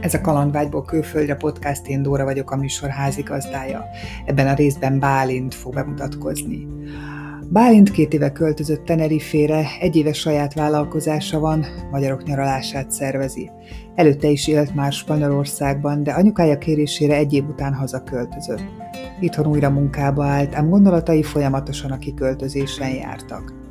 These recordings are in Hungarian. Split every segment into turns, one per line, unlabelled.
Ez a Kalandvágyból külföldre podcast, én Dóra vagyok a műsor házigazdája. Ebben a részben Bálint fog bemutatkozni. Bálint két éve költözött Tenerifére, egy éve saját vállalkozása van, magyarok nyaralását szervezi. Előtte is élt már Spanyolországban, de anyukája kérésére egy év után hazaköltözött. Itthon újra munkába állt, ám gondolatai folyamatosan a kiköltözésen jártak.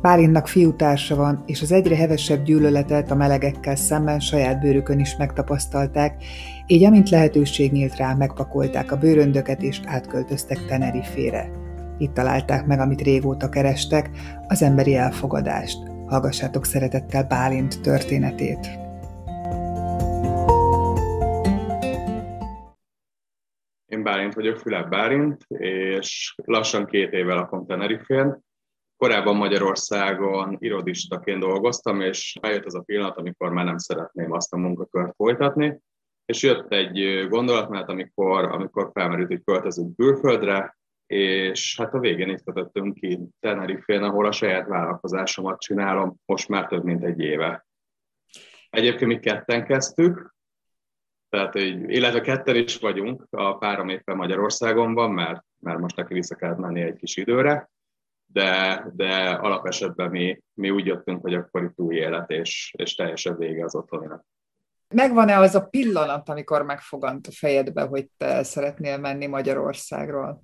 Bálintnak fiútársa van, és az egyre hevesebb gyűlöletet a melegekkel szemben saját bőrükön is megtapasztalták, így amint lehetőség nyílt rá, megpakolták a bőröndöket és átköltöztek Tenerifére. Itt találták meg, amit régóta kerestek, az emberi elfogadást. Hallgassátok szeretettel Bálint történetét.
Én Bálint vagyok, Fülep Bálint, és lassan két éve lakom Tenerifén. Korábban Magyarországon irodistaként dolgoztam, és eljött az a pillanat, amikor már nem szeretném azt a munkakört folytatni, és jött egy gondolat, mert amikor, amikor felmerült, hogy költözünk külföldre, és hát a végén itt kötöttünk ki Tenerifén, ahol a saját vállalkozásomat csinálom most már több mint egy éve. Egyébként mi ketten kezdtük, tehát, illetve ketten is vagyunk, a párom éppen Magyarországon van, mert, mert most neki vissza kellett menni egy kis időre, de, de alapesetben mi, mi úgy jöttünk, hogy akkor itt új élet, és, és teljesen vége az otthoninak.
Megvan-e az a pillanat, amikor megfogant a fejedbe, hogy te szeretnél menni Magyarországról?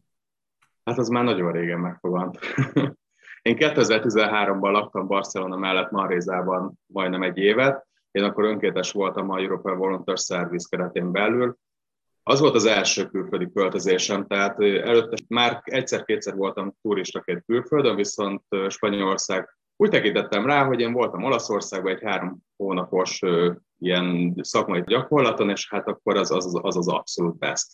Hát az már nagyon régen megfogant. Én 2013-ban laktam Barcelona mellett Marézában majdnem egy évet, én akkor önkéntes voltam a European Volunteer Service keretén belül, az volt az első külföldi költözésem, tehát előtte már egyszer-kétszer voltam turistaként külföldön, viszont Spanyolország úgy tekintettem rá, hogy én voltam Olaszországban egy három hónapos ilyen szakmai gyakorlaton, és hát akkor az az, az, az abszolút best.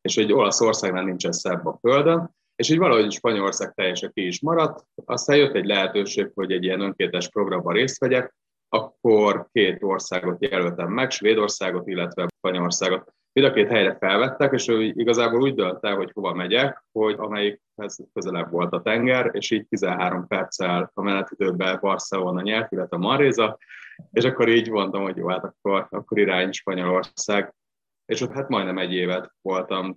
És hogy Olaszországnál nincsen szebb a földön, és így valahogy Spanyolország teljesen ki is maradt. Aztán jött egy lehetőség, hogy egy ilyen önkéntes programban részt vegyek, akkor két országot jelöltem meg, Svédországot, illetve Spanyolországot. Mind a két helyre felvettek, és ő igazából úgy dölt el, hogy hova megyek, hogy amelyikhez közelebb volt a tenger, és így 13 perccel a menetidőben Barcelona nyert, illetve Maréza, és akkor így mondtam, hogy jó, hát akkor, akkor irány Spanyolország. És ott hát majdnem egy évet voltam.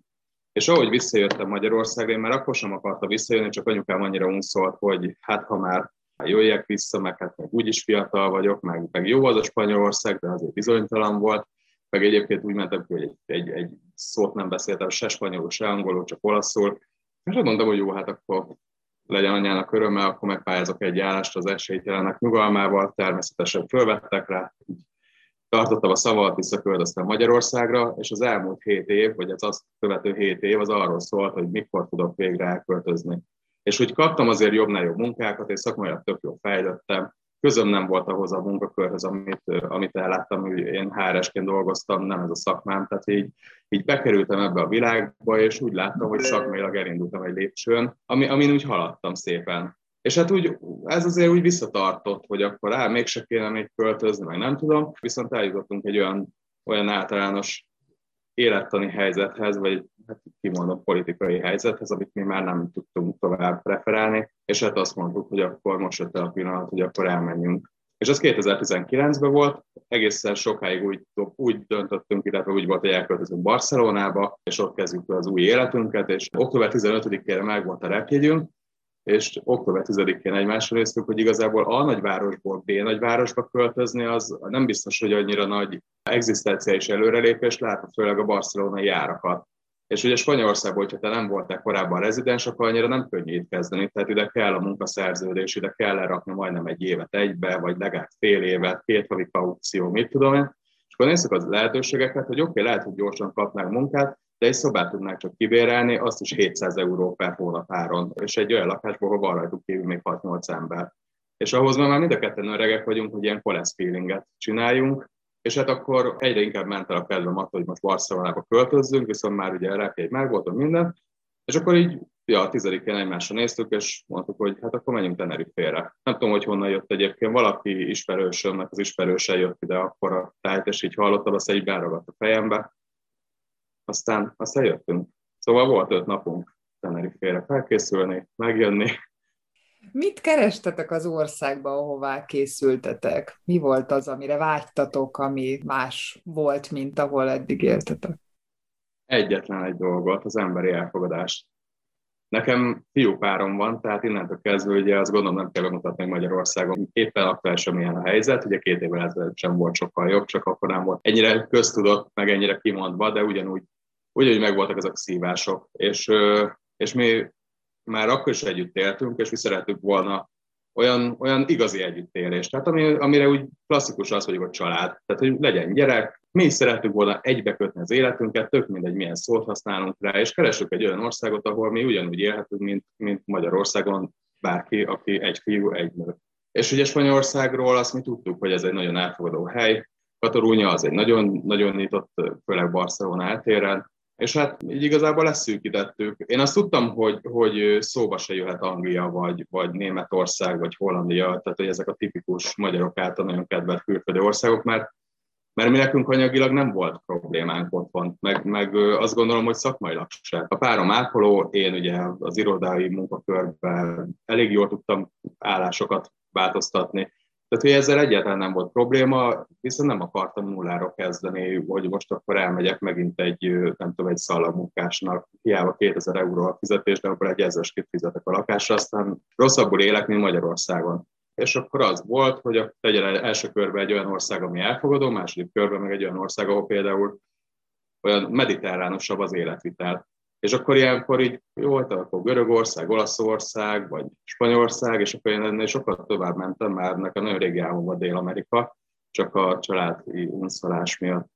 És ahogy visszajöttem Magyarországra, én már akkor sem akarta visszajönni, csak anyukám annyira unszolt, hogy hát ha már jöjjek vissza, meg hát meg úgyis fiatal vagyok, meg, meg jó az a Spanyolország, de azért bizonytalan volt meg egyébként úgy mentem, hogy egy, egy, egy szót nem beszéltem, se spanyolul, se angolul, csak olaszul. És azt mondtam, hogy jó, hát akkor legyen anyának örömmel, akkor megpályázok egy állást az esélytelenek nyugalmával, természetesen fölvettek rá, tartottam a szavat, visszaköltöztem Magyarországra, és az elmúlt hét év, vagy az azt követő hét év az arról szólt, hogy mikor tudok végre elköltözni. És úgy kaptam azért jobbnál jobb munkákat, és szakmailag tök jól fejlődtem, közöm nem volt ahhoz a munkakörhöz, amit, amit elláttam, hogy én HR-esként dolgoztam, nem ez a szakmám, tehát így, így bekerültem ebbe a világba, és úgy láttam, hogy szakmailag elindultam egy lépcsőn, ami, amin úgy haladtam szépen. És hát úgy, ez azért úgy visszatartott, hogy akkor á, mégse kéne még költözni, meg nem tudom, viszont eljutottunk egy olyan, olyan általános élettani helyzethez, vagy hát kimondom politikai helyzethez, amit mi már nem tudtunk tovább preferálni, és hát azt mondtuk, hogy akkor most jött el a pillanat, hogy akkor elmenjünk. És ez 2019-ben volt, egészen sokáig úgy, úgy döntöttünk, illetve úgy volt, hogy elköltözünk Barcelonába, és ott kezdjük az új életünket, és október 15-ére meg volt a repjegyünk, és október 10-én egymásra néztük, hogy igazából a nagyvárosból B nagyvárosba költözni, az nem biztos, hogy annyira nagy egzisztenciális előrelépés, látod főleg a barcelonai árakat. És ugye Spanyolországban, hogyha te nem voltál korábban rezidens, akkor annyira nem könnyű itt kezdeni. Tehát ide kell a munkaszerződés, ide kell lerakni majdnem egy évet egybe, vagy legalább fél évet, két havi kaució, mit tudom én. És akkor nézzük az lehetőségeket, hogy oké, okay, lehet, hogy gyorsan kapnánk munkát, de egy szobát tudnánk csak kibérelni, azt is 700 euró per hónap áron, és egy olyan lakásból, ahol van rajtuk kívül még 6-8 ember. És ahhoz már mind a ketten öregek vagyunk, hogy ilyen kolesz feelinget csináljunk, és hát akkor egyre inkább ment el a kedvem attól, hogy most Barcelonába költözzünk, viszont már ugye repjegy meg volt, minden, és akkor így ja, a tizedikén egymásra néztük, és mondtuk, hogy hát akkor menjünk Tenerifére. Nem tudom, hogy honnan jött egyébként, valaki ismerősömnek az ismerőse jött ide akkor a tájt, és így hallottam, azt egy beragadt a fejembe, aztán, aztán jöttünk. Szóval volt öt napunk Tenerifére felkészülni, megjönni.
Mit kerestetek az országba, ahová készültetek? Mi volt az, amire vágytatok, ami más volt, mint ahol eddig éltetek?
Egyetlen egy dolgot, az emberi elfogadást. Nekem fiúpárom van, tehát innentől kezdve ugye azt gondolom nem kell bemutatni Magyarországon. Éppen akkor sem ilyen a helyzet, ugye két évvel ezelőtt sem volt sokkal jobb, csak akkor nem volt ennyire köztudott, meg ennyire kimondva, de ugyanúgy, ugyanúgy megvoltak ezek a szívások. És, és mi már akkor is együtt éltünk, és mi szerettük volna olyan, olyan igazi együttélést. Tehát ami, amire úgy klasszikus az, hogy a család. Tehát, hogy legyen gyerek, mi is szerettük volna egybekötni az életünket, tök mindegy, milyen szót használunk rá, és keresünk egy olyan országot, ahol mi ugyanúgy élhetünk, mint, mint Magyarországon bárki, aki egy fiú, egy nő. És ugye Spanyolországról azt mi tudtuk, hogy ez egy nagyon elfogadó hely, Katalúnya az egy nagyon, nagyon nyitott, főleg Barcelona eltéren, és hát így igazából leszűkítettük. Én azt tudtam, hogy, hogy szóba se jöhet Anglia, vagy, vagy Németország, vagy Hollandia, tehát hogy ezek a tipikus magyarok által nagyon kedvelt külföldi országok, mert, mert mi nekünk anyagilag nem volt problémánk otthon, meg, meg azt gondolom, hogy szakmailag se. A párom ápoló, én ugye az irodai munkakörben elég jól tudtam állásokat változtatni, tehát, hogy ezzel egyáltalán nem volt probléma, viszont nem akartam nullára kezdeni, hogy most akkor elmegyek megint egy, nem tudom, egy szalagmunkásnak, hiába 2000 euró a fizetés, de akkor egy ezerskét fizetek a lakásra, aztán rosszabbul élek, mint Magyarországon. És akkor az volt, hogy a, tegyen első körben egy olyan ország, ami elfogadó, második körben meg egy olyan ország, ahol például olyan mediterránusabb az életvitel. És akkor ilyenkor így, jó, hát akkor Görögország, Olaszország, vagy Spanyolország, és akkor én ennél sokkal tovább mentem, már nekem nagyon régi álmom volt Dél-Amerika, csak a családi unszolás miatt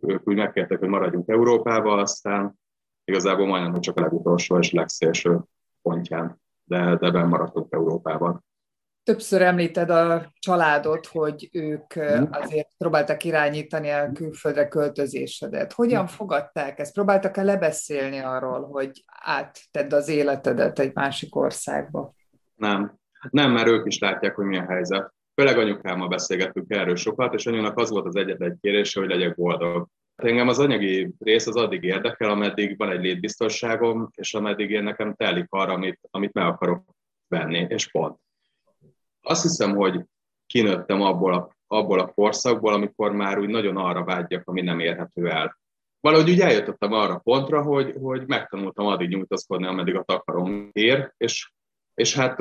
ők, úgy megkértek, hogy maradjunk Európába, aztán igazából majdnem, csak a legutolsó és legszélső pontján, de, de benn maradtunk Európában.
Többször említed a családot, hogy ők mhm. azért próbáltak irányítani a külföldre költözésedet. Hogyan fogadták ezt? Próbáltak-e lebeszélni arról, hogy áttedd az életedet egy másik országba?
Nem. Nem, mert ők is látják, hogy milyen helyzet. Főleg anyukámmal beszélgettünk erről sokat, és anyunak az volt az egyetlen kérése, hogy legyek boldog. Engem az anyagi rész az addig érdekel, ameddig van egy létbiztonságom, és ameddig én nekem telik arra, amit, amit meg akarok venni, és pont azt hiszem, hogy kinőttem abból a, abból a korszakból, amikor már úgy nagyon arra vágyjak, ami nem érhető el. Valahogy úgy eljutottam arra pontra, hogy, hogy megtanultam addig nyújtaszkodni, ameddig a takarom ér, és, és hát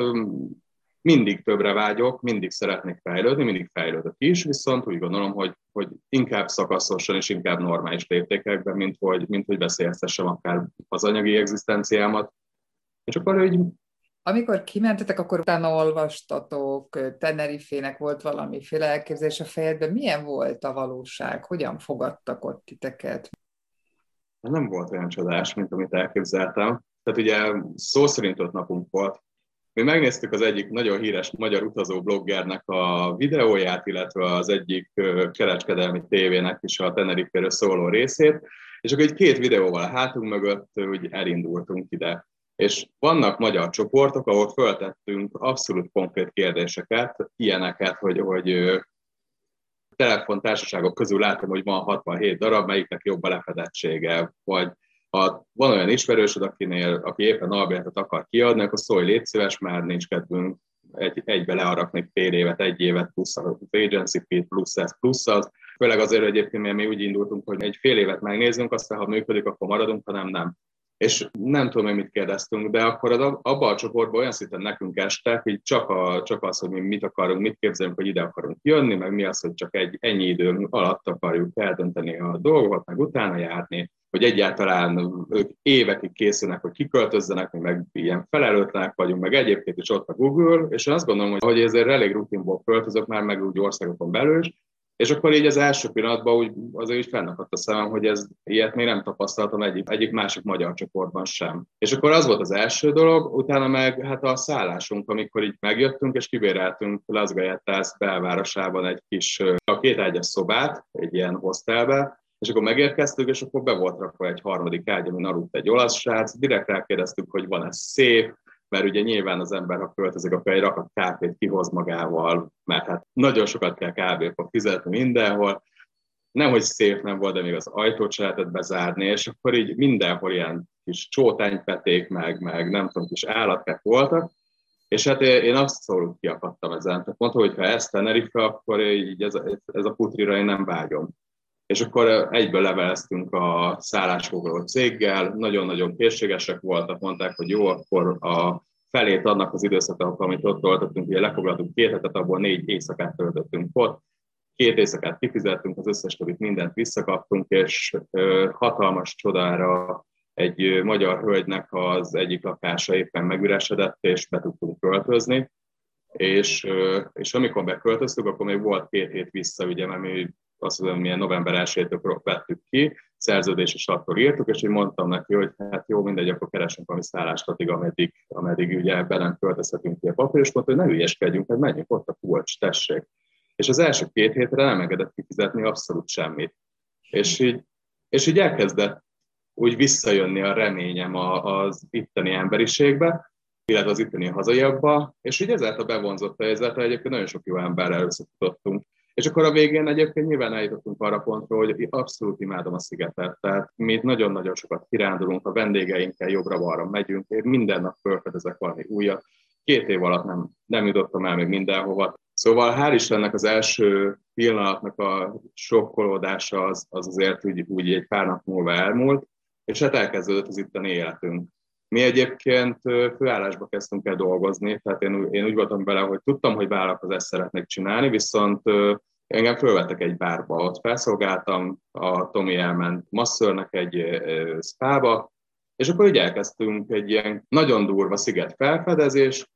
mindig többre vágyok, mindig szeretnék fejlődni, mindig fejlődök is, viszont úgy gondolom, hogy, hogy inkább szakaszosan és inkább normális léptékekben, mint hogy, mint hogy veszélyeztessem akár az anyagi egzisztenciámat. És akkor így
amikor kimentetek, akkor utána olvastatok, Tenerifének volt valamiféle elképzelés a fejedben. Milyen volt a valóság? Hogyan fogadtak ott titeket?
Nem volt olyan csodás, mint amit elképzeltem. Tehát ugye szó szerint ott napunk volt. Mi megnéztük az egyik nagyon híres magyar utazó bloggernek a videóját, illetve az egyik kereskedelmi tévének is a Teneriféről szóló részét, és akkor egy két videóval a hátunk mögött úgy elindultunk ide. És vannak magyar csoportok, ahol föltettünk abszolút konkrét kérdéseket, ilyeneket, hogy, hogy telefontársaságok közül látom, hogy van 67 darab, melyiknek jobb a lefedettsége, vagy ha van olyan ismerősöd, akinél, aki éppen albérletet akar kiadni, akkor szólj, légy szíves, már nincs kedvünk egy, egybe learakni fél évet, egy évet, plusz az agency fee, plusz ez, plusz az. Főleg azért egyébként, mert mi úgy indultunk, hogy egy fél évet megnézzünk, aztán ha működik, akkor maradunk, ha nem, nem és nem tudom, hogy mit kérdeztünk, de akkor az, abban a csoportban olyan szinten nekünk este, hogy csak, a, csak az, hogy mi mit akarunk, mit képzelünk, hogy ide akarunk jönni, meg mi az, hogy csak egy ennyi idő alatt akarjuk eldönteni a dolgokat, meg utána járni, hogy egyáltalán ők évekig készülnek, hogy kiköltözzenek, mi meg ilyen felelőtlenek vagyunk, meg egyébként is ott a Google, és azt gondolom, hogy ezért elég rutinból költözök már meg úgy országokon belül, és akkor így az első pillanatban úgy, azért is fennakadt a szemem, hogy ez ilyet még nem tapasztaltam egyik, egyik másik magyar csoportban sem. És akkor az volt az első dolog, utána meg hát a szállásunk, amikor így megjöttünk, és kibéreltünk Las Galletas belvárosában egy kis, a két ágyas szobát, egy ilyen hostelbe, és akkor megérkeztünk, és akkor be volt rakva egy harmadik ágy, ami aludt egy olasz srác, direkt rákérdeztük, hogy van-e szép, mert ugye nyilván az ember, ha költözik, akkor egy rakat kápét kihoz magával, mert hát nagyon sokat kell kávéba fizetni mindenhol, nem, hogy szép nem volt, de még az ajtót se lehetett bezárni, és akkor így mindenhol ilyen kis csótánypeték, meg, meg nem tudom, kis állatkák voltak, És hát én abszolút kiakadtam ezen. Tehát mondta, hogy ha ezt Tenerife, akkor így ez, ez a putrira én nem vágyom. És akkor egyből leveleztünk a szállásfoglaló céggel, nagyon-nagyon készségesek voltak, mondták, hogy jó, akkor a felét annak az időszaknak, amit ott töltöttünk, ugye lefoglaltunk két hetet, abból négy éjszakát töltöttünk ott, két éjszakát kifizettünk, az összes többit mindent visszakaptunk, és hatalmas csodára egy magyar hölgynek az egyik lakása éppen megüresedett, és be tudtunk költözni. És, és amikor beköltöztük, akkor még volt két hét vissza, ugye, mert mi azt mondom, milyen november 1-től vettük ki, szerződéses akkor írtuk, és én mondtam neki, hogy hát jó, mindegy, akkor keresünk valami szállást addig, ameddig, ameddig ugye ebben nem költözhetünk ki a papír, és hogy ne ügyeskedjünk, hát menjünk ott a kulcs, tessék. És az első két hétre nem engedett kifizetni abszolút semmit. És így, és így elkezdett úgy visszajönni a reményem az itteni emberiségbe, illetve az itteni hazaiakba, és így ezáltal bevonzott ezáltal egyébként nagyon sok jó emberrel összefutottunk. És akkor a végén egyébként nyilván eljutottunk arra pontra, hogy abszolút imádom a szigetet. Tehát mi nagyon-nagyon sokat kirándulunk, a vendégeinkkel jobbra-balra megyünk, én minden nap felfedezek valami újat. Két év alatt nem, nem jutottam el még mindenhova. Szóval hál' Istennek az első pillanatnak a sokkolódása az, az azért úgy, úgy egy pár nap múlva elmúlt, és hát elkezdődött az itteni életünk. Mi egyébként főállásba kezdtünk el dolgozni, tehát én, én úgy voltam bele, hogy tudtam, hogy vállalkozást szeretnék csinálni, viszont engem fölvettek egy bárba, ott felszolgáltam, a Tomi elment masszörnek egy szpába, és akkor így elkezdtünk egy ilyen nagyon durva sziget felfedezés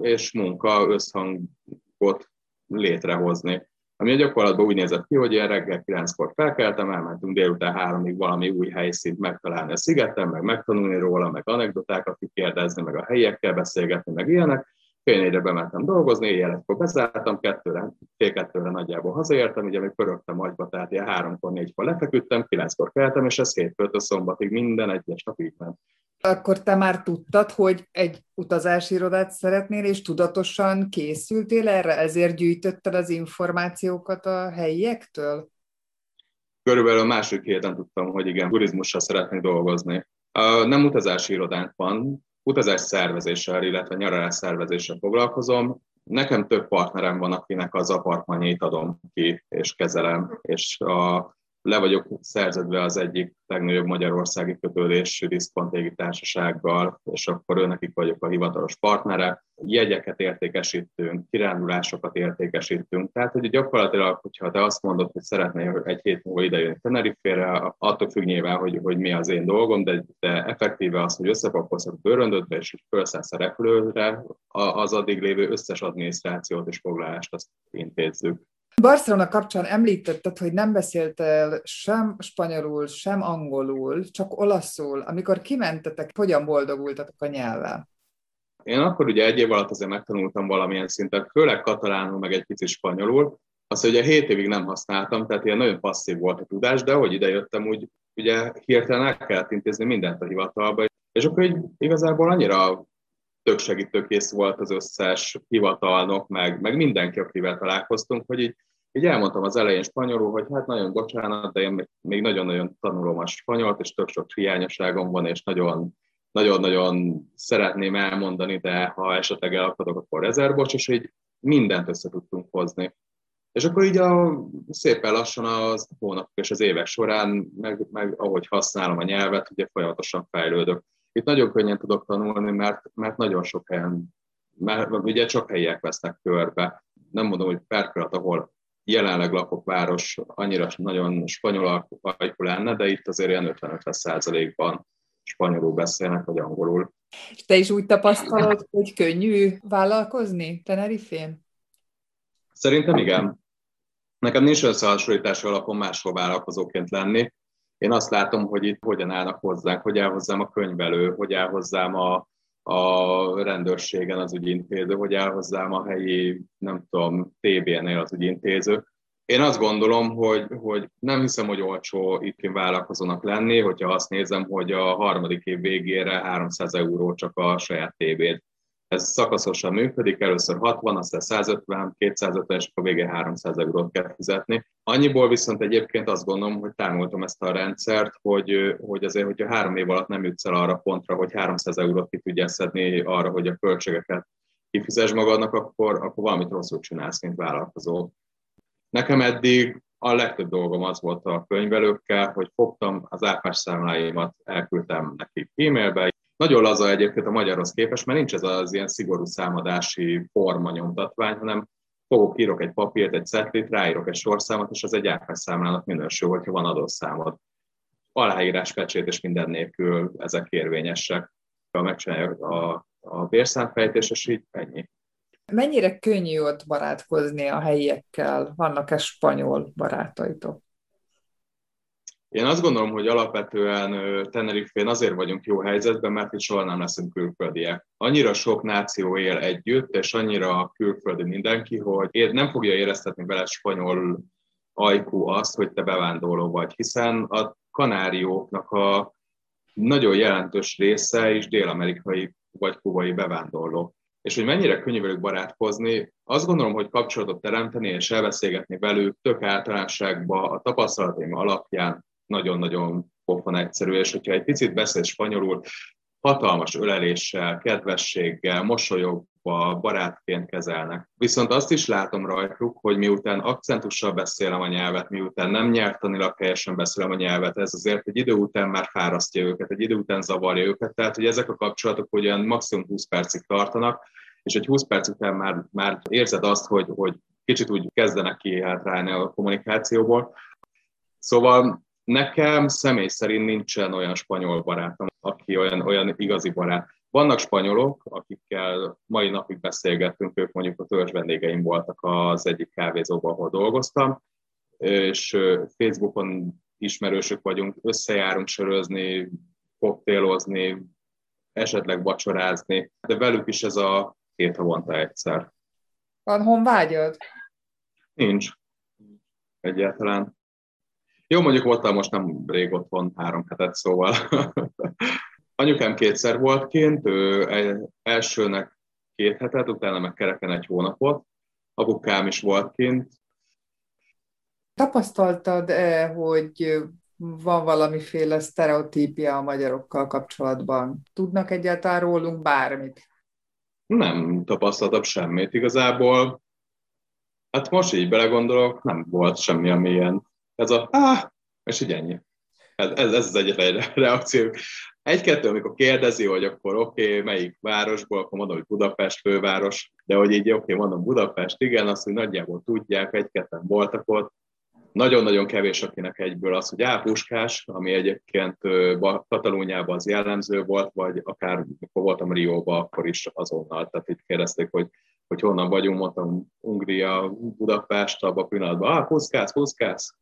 és munka összhangot létrehozni ami a gyakorlatban úgy nézett ki, hogy ilyen reggel kilenckor felkeltem, elmentünk délután háromig valami új helyszínt megtalálni a szigeten, meg megtanulni róla, meg anekdotákat kikérdezni, meg a helyiekkel beszélgetni, meg ilyenek. Fél négyre bementem dolgozni, éjjel bezártam, kettőre, fél kettőre nagyjából hazaértem, ugye még pörögtem agyba, tehát ilyen háromkor, négykor lefeküdtem, kilenckor keltem, és ez hétfőtől szombatig minden egyes nap így ment
akkor te már tudtad, hogy egy utazási irodát szeretnél, és tudatosan készültél erre, ezért gyűjtötted az információkat a helyiektől?
Körülbelül a második héten tudtam, hogy igen, turizmussal szeretnék dolgozni. Nem utazási irodánk van, utazás szervezéssel, illetve nyaralás szervezéssel foglalkozom. Nekem több partnerem van, akinek az apartmanjait adom ki és kezelem, és a le vagyok szerződve az egyik legnagyobb magyarországi kötődésű diszkont társasággal, és akkor őnekik vagyok a hivatalos partnere. Jegyeket értékesítünk, kirándulásokat értékesítünk. Tehát, hogy gyakorlatilag, hogyha te azt mondod, hogy szeretnél egy hét múlva idejönni Tenerife-re, attól függ nyilván, hogy, hogy mi az én dolgom, de, de effektíve az, hogy összepakolsz a bőröndödbe, és hogy felszállsz a repülőre, az addig lévő összes adminisztrációt és foglalást azt intézzük.
Barcelona kapcsán említetted, hogy nem beszéltél sem spanyolul, sem angolul, csak olaszul. Amikor kimentetek, hogyan boldogultatok a nyelvvel?
Én akkor ugye egy év alatt azért megtanultam valamilyen szinten, főleg katalánul, meg egy picit spanyolul. Azt ugye 7 évig nem használtam, tehát ilyen nagyon passzív volt a tudás, de ahogy idejöttem, úgy ugye hirtelen el kellett intézni mindent a hivatalba, és akkor így igazából annyira tök segítőkész volt az összes hivatalnok, meg, meg mindenki, akivel találkoztunk, hogy így így elmondtam az elején spanyolul, hogy hát nagyon bocsánat, de én még nagyon-nagyon tanulom a spanyolt, és tök sok hiányosságom van, és nagyon nagyon-nagyon szeretném elmondani, de ha esetleg elakadok, akkor rezervbocs, és így mindent össze tudtunk hozni. És akkor így a, szépen lassan az hónapok és az évek során, meg, meg ahogy használom a nyelvet, ugye folyamatosan fejlődök. Itt nagyon könnyen tudok tanulni, mert, mert nagyon sok helyen, mert ugye csak helyiek vesznek körbe. Nem mondom, hogy perkülat, ahol jelenleg lakok város annyira nagyon spanyol ajkú lenne, de itt azért ilyen 50-50 százalékban spanyolul beszélnek, vagy angolul.
És te is úgy tapasztalod, hogy könnyű vállalkozni Tenerifén?
Szerintem igen. Nekem nincs összehasonlítási alapon máshol vállalkozóként lenni. Én azt látom, hogy itt hogyan állnak hozzánk, hogy elhozzám a könyvelő, hogy elhozzám a, a rendőrségen az ügyintéző, hogy elhozzám a helyi, nem tudom, TB-nél az ügyintéző. Én azt gondolom, hogy, hogy nem hiszem, hogy olcsó itt vállalkozónak lenni, hogyha azt nézem, hogy a harmadik év végére 300 euró csak a saját tévét ez szakaszosan működik, először 60, aztán 150, 250, és akkor végén 300 eurót kell fizetni. Annyiból viszont egyébként azt gondolom, hogy támoltam ezt a rendszert, hogy, hogy azért, hogyha három év alatt nem jutsz el arra pontra, hogy 300 eurót ki tudja szedni arra, hogy a költségeket kifizes magadnak, akkor, akkor valamit rosszul csinálsz, mint vállalkozó. Nekem eddig a legtöbb dolgom az volt a könyvelőkkel, hogy fogtam az áfás számláimat, elküldtem nekik e-mailbe. Nagyon laza egyébként a magyarhoz képest, mert nincs ez az ilyen szigorú számadási forma nyomtatvány, hanem fogok, írok egy papírt, egy szetlit, ráírok egy sorszámot, és az egy áfás számlának minősül, hogyha van adószámod. Aláírás, pecsét és minden nélkül ezek érvényesek. Megcsinálják a, a bérszámfejtés, és így ennyi.
Mennyire könnyű ott barátkozni a helyiekkel? Vannak-e spanyol barátaitok?
Én azt gondolom, hogy alapvetően Tenerifén azért vagyunk jó helyzetben, mert itt soha nem leszünk külföldiek. Annyira sok náció él együtt, és annyira külföldi mindenki, hogy nem fogja éreztetni vele spanyol ajkú azt, hogy te bevándorló vagy, hiszen a kanárióknak a nagyon jelentős része is dél-amerikai vagy kubai bevándorló és hogy mennyire könnyű velük barátkozni, azt gondolom, hogy kapcsolatot teremteni és elbeszélgetni velük tök általánosságban a tapasztalataim alapján nagyon-nagyon pofon egyszerű, és hogyha egy picit beszél spanyolul, hatalmas öleléssel, kedvességgel, mosolyogva, barátként kezelnek. Viszont azt is látom rajtuk, hogy miután akcentussal beszélem a nyelvet, miután nem nyelvtanilag helyesen beszélem a nyelvet, ez azért egy idő után már fárasztja őket, egy idő után zavarja őket, tehát hogy ezek a kapcsolatok olyan maximum 20 percig tartanak, és egy 20 perc után már, már érzed azt, hogy, hogy kicsit úgy kezdenek ki hátrálni a kommunikációból. Szóval nekem személy szerint nincsen olyan spanyol barátom, aki olyan, olyan igazi barát. Vannak spanyolok, akikkel mai napig beszélgettünk, ők mondjuk a törzs vendégeim voltak az egyik kávézóban, ahol dolgoztam, és Facebookon ismerősök vagyunk, összejárunk sörözni, koktélozni, esetleg vacsorázni, de velük is ez a két havonta egyszer.
Van honvágyad?
Nincs. Egyáltalán. Jó, mondjuk voltam most nem rég otthon, három hetet, szóval. Anyukám kétszer volt kint, ő elsőnek két hetet, utána meg kereken egy hónapot. Apukám is volt kint.
Tapasztaltad-e, hogy van valamiféle sztereotípia a magyarokkal kapcsolatban? Tudnak egyáltalán rólunk bármit?
Nem tapasztaltam semmit igazából. Hát most így belegondolok, nem volt semmi, ami ilyen, ez a, ah, és így ennyi. Ez, ez, az egyetlen reakció. Egy-kettő, amikor kérdezi, hogy akkor oké, okay, melyik városból, akkor mondom, hogy Budapest főváros, de hogy így oké, okay, mondom Budapest, igen, azt, hogy nagyjából tudják, egy-ketten voltak ott, nagyon-nagyon kevés, akinek egyből az, hogy ápuskás, ami egyébként Katalóniában az jellemző volt, vagy akár mikor voltam Rióba, akkor is azonnal. Tehát itt kérdezték, hogy, hogy honnan vagyunk, mondtam Ungria, Budapest, abban a pillanatban, ah, puszkász, puszkász.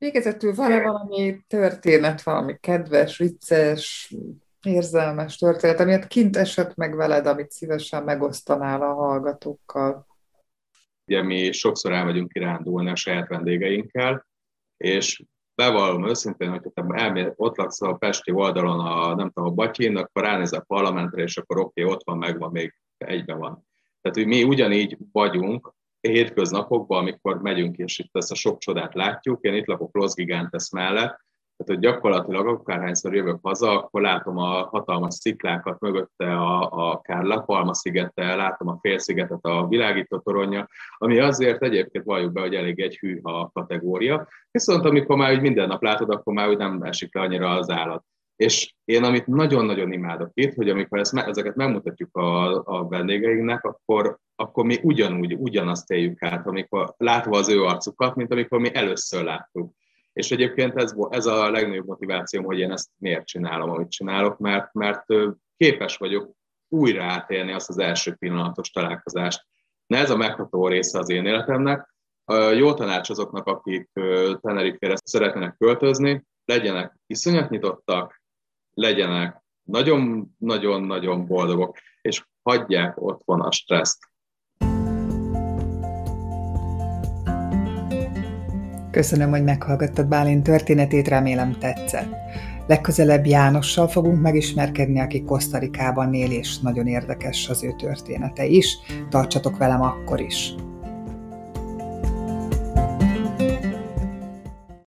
Végezetül van-e valami történet, valami kedves, vicces, érzelmes történet, amiért kint esett meg veled, amit szívesen megosztanál a hallgatókkal?
ugye mi sokszor elmegyünk kirándulni a saját vendégeinkkel, és bevallom őszintén, hogy te elmér, ott laksz a Pesti oldalon, a, nem tudom, a Batyin, akkor ránéz a parlamentre, és akkor oké, okay, ott van, megvan, még egyben van. Tehát, hogy mi ugyanígy vagyunk hétköznapokban, amikor megyünk, és itt ezt a sok csodát látjuk. Én itt lakok Los Gigantes mellett, tehát, hogy gyakorlatilag akárhányszor jövök haza, akkor látom a hatalmas sziklákat mögötte a, a Kárla Palma szigete, látom a félszigetet a világító toronja, ami azért egyébként valljuk be, hogy elég egy hű a kategória. Viszont amikor már úgy minden nap látod, akkor már úgy nem esik le annyira az állat. És én amit nagyon-nagyon imádok itt, hogy amikor ezt, ezeket megmutatjuk a, a vendégeinknek, akkor, akkor mi ugyanúgy, ugyanazt éljük át, amikor látva az ő arcukat, mint amikor mi először láttuk. És egyébként ez, ez a legnagyobb motivációm, hogy én ezt miért csinálom, amit csinálok, mert, mert képes vagyok újra átélni azt az első pillanatos találkozást. Ne ez a megható része az én életemnek. Jó tanács azoknak, akik Tenerifére szeretnének költözni, legyenek iszonyat nyitottak, legyenek nagyon-nagyon-nagyon boldogok, és hagyják otthon a stresszt.
Köszönöm, hogy meghallgattad Bálint történetét, remélem tetszett. Legközelebb Jánossal fogunk megismerkedni, aki Kosztarikában él, és nagyon érdekes az ő története is. Tartsatok velem akkor is!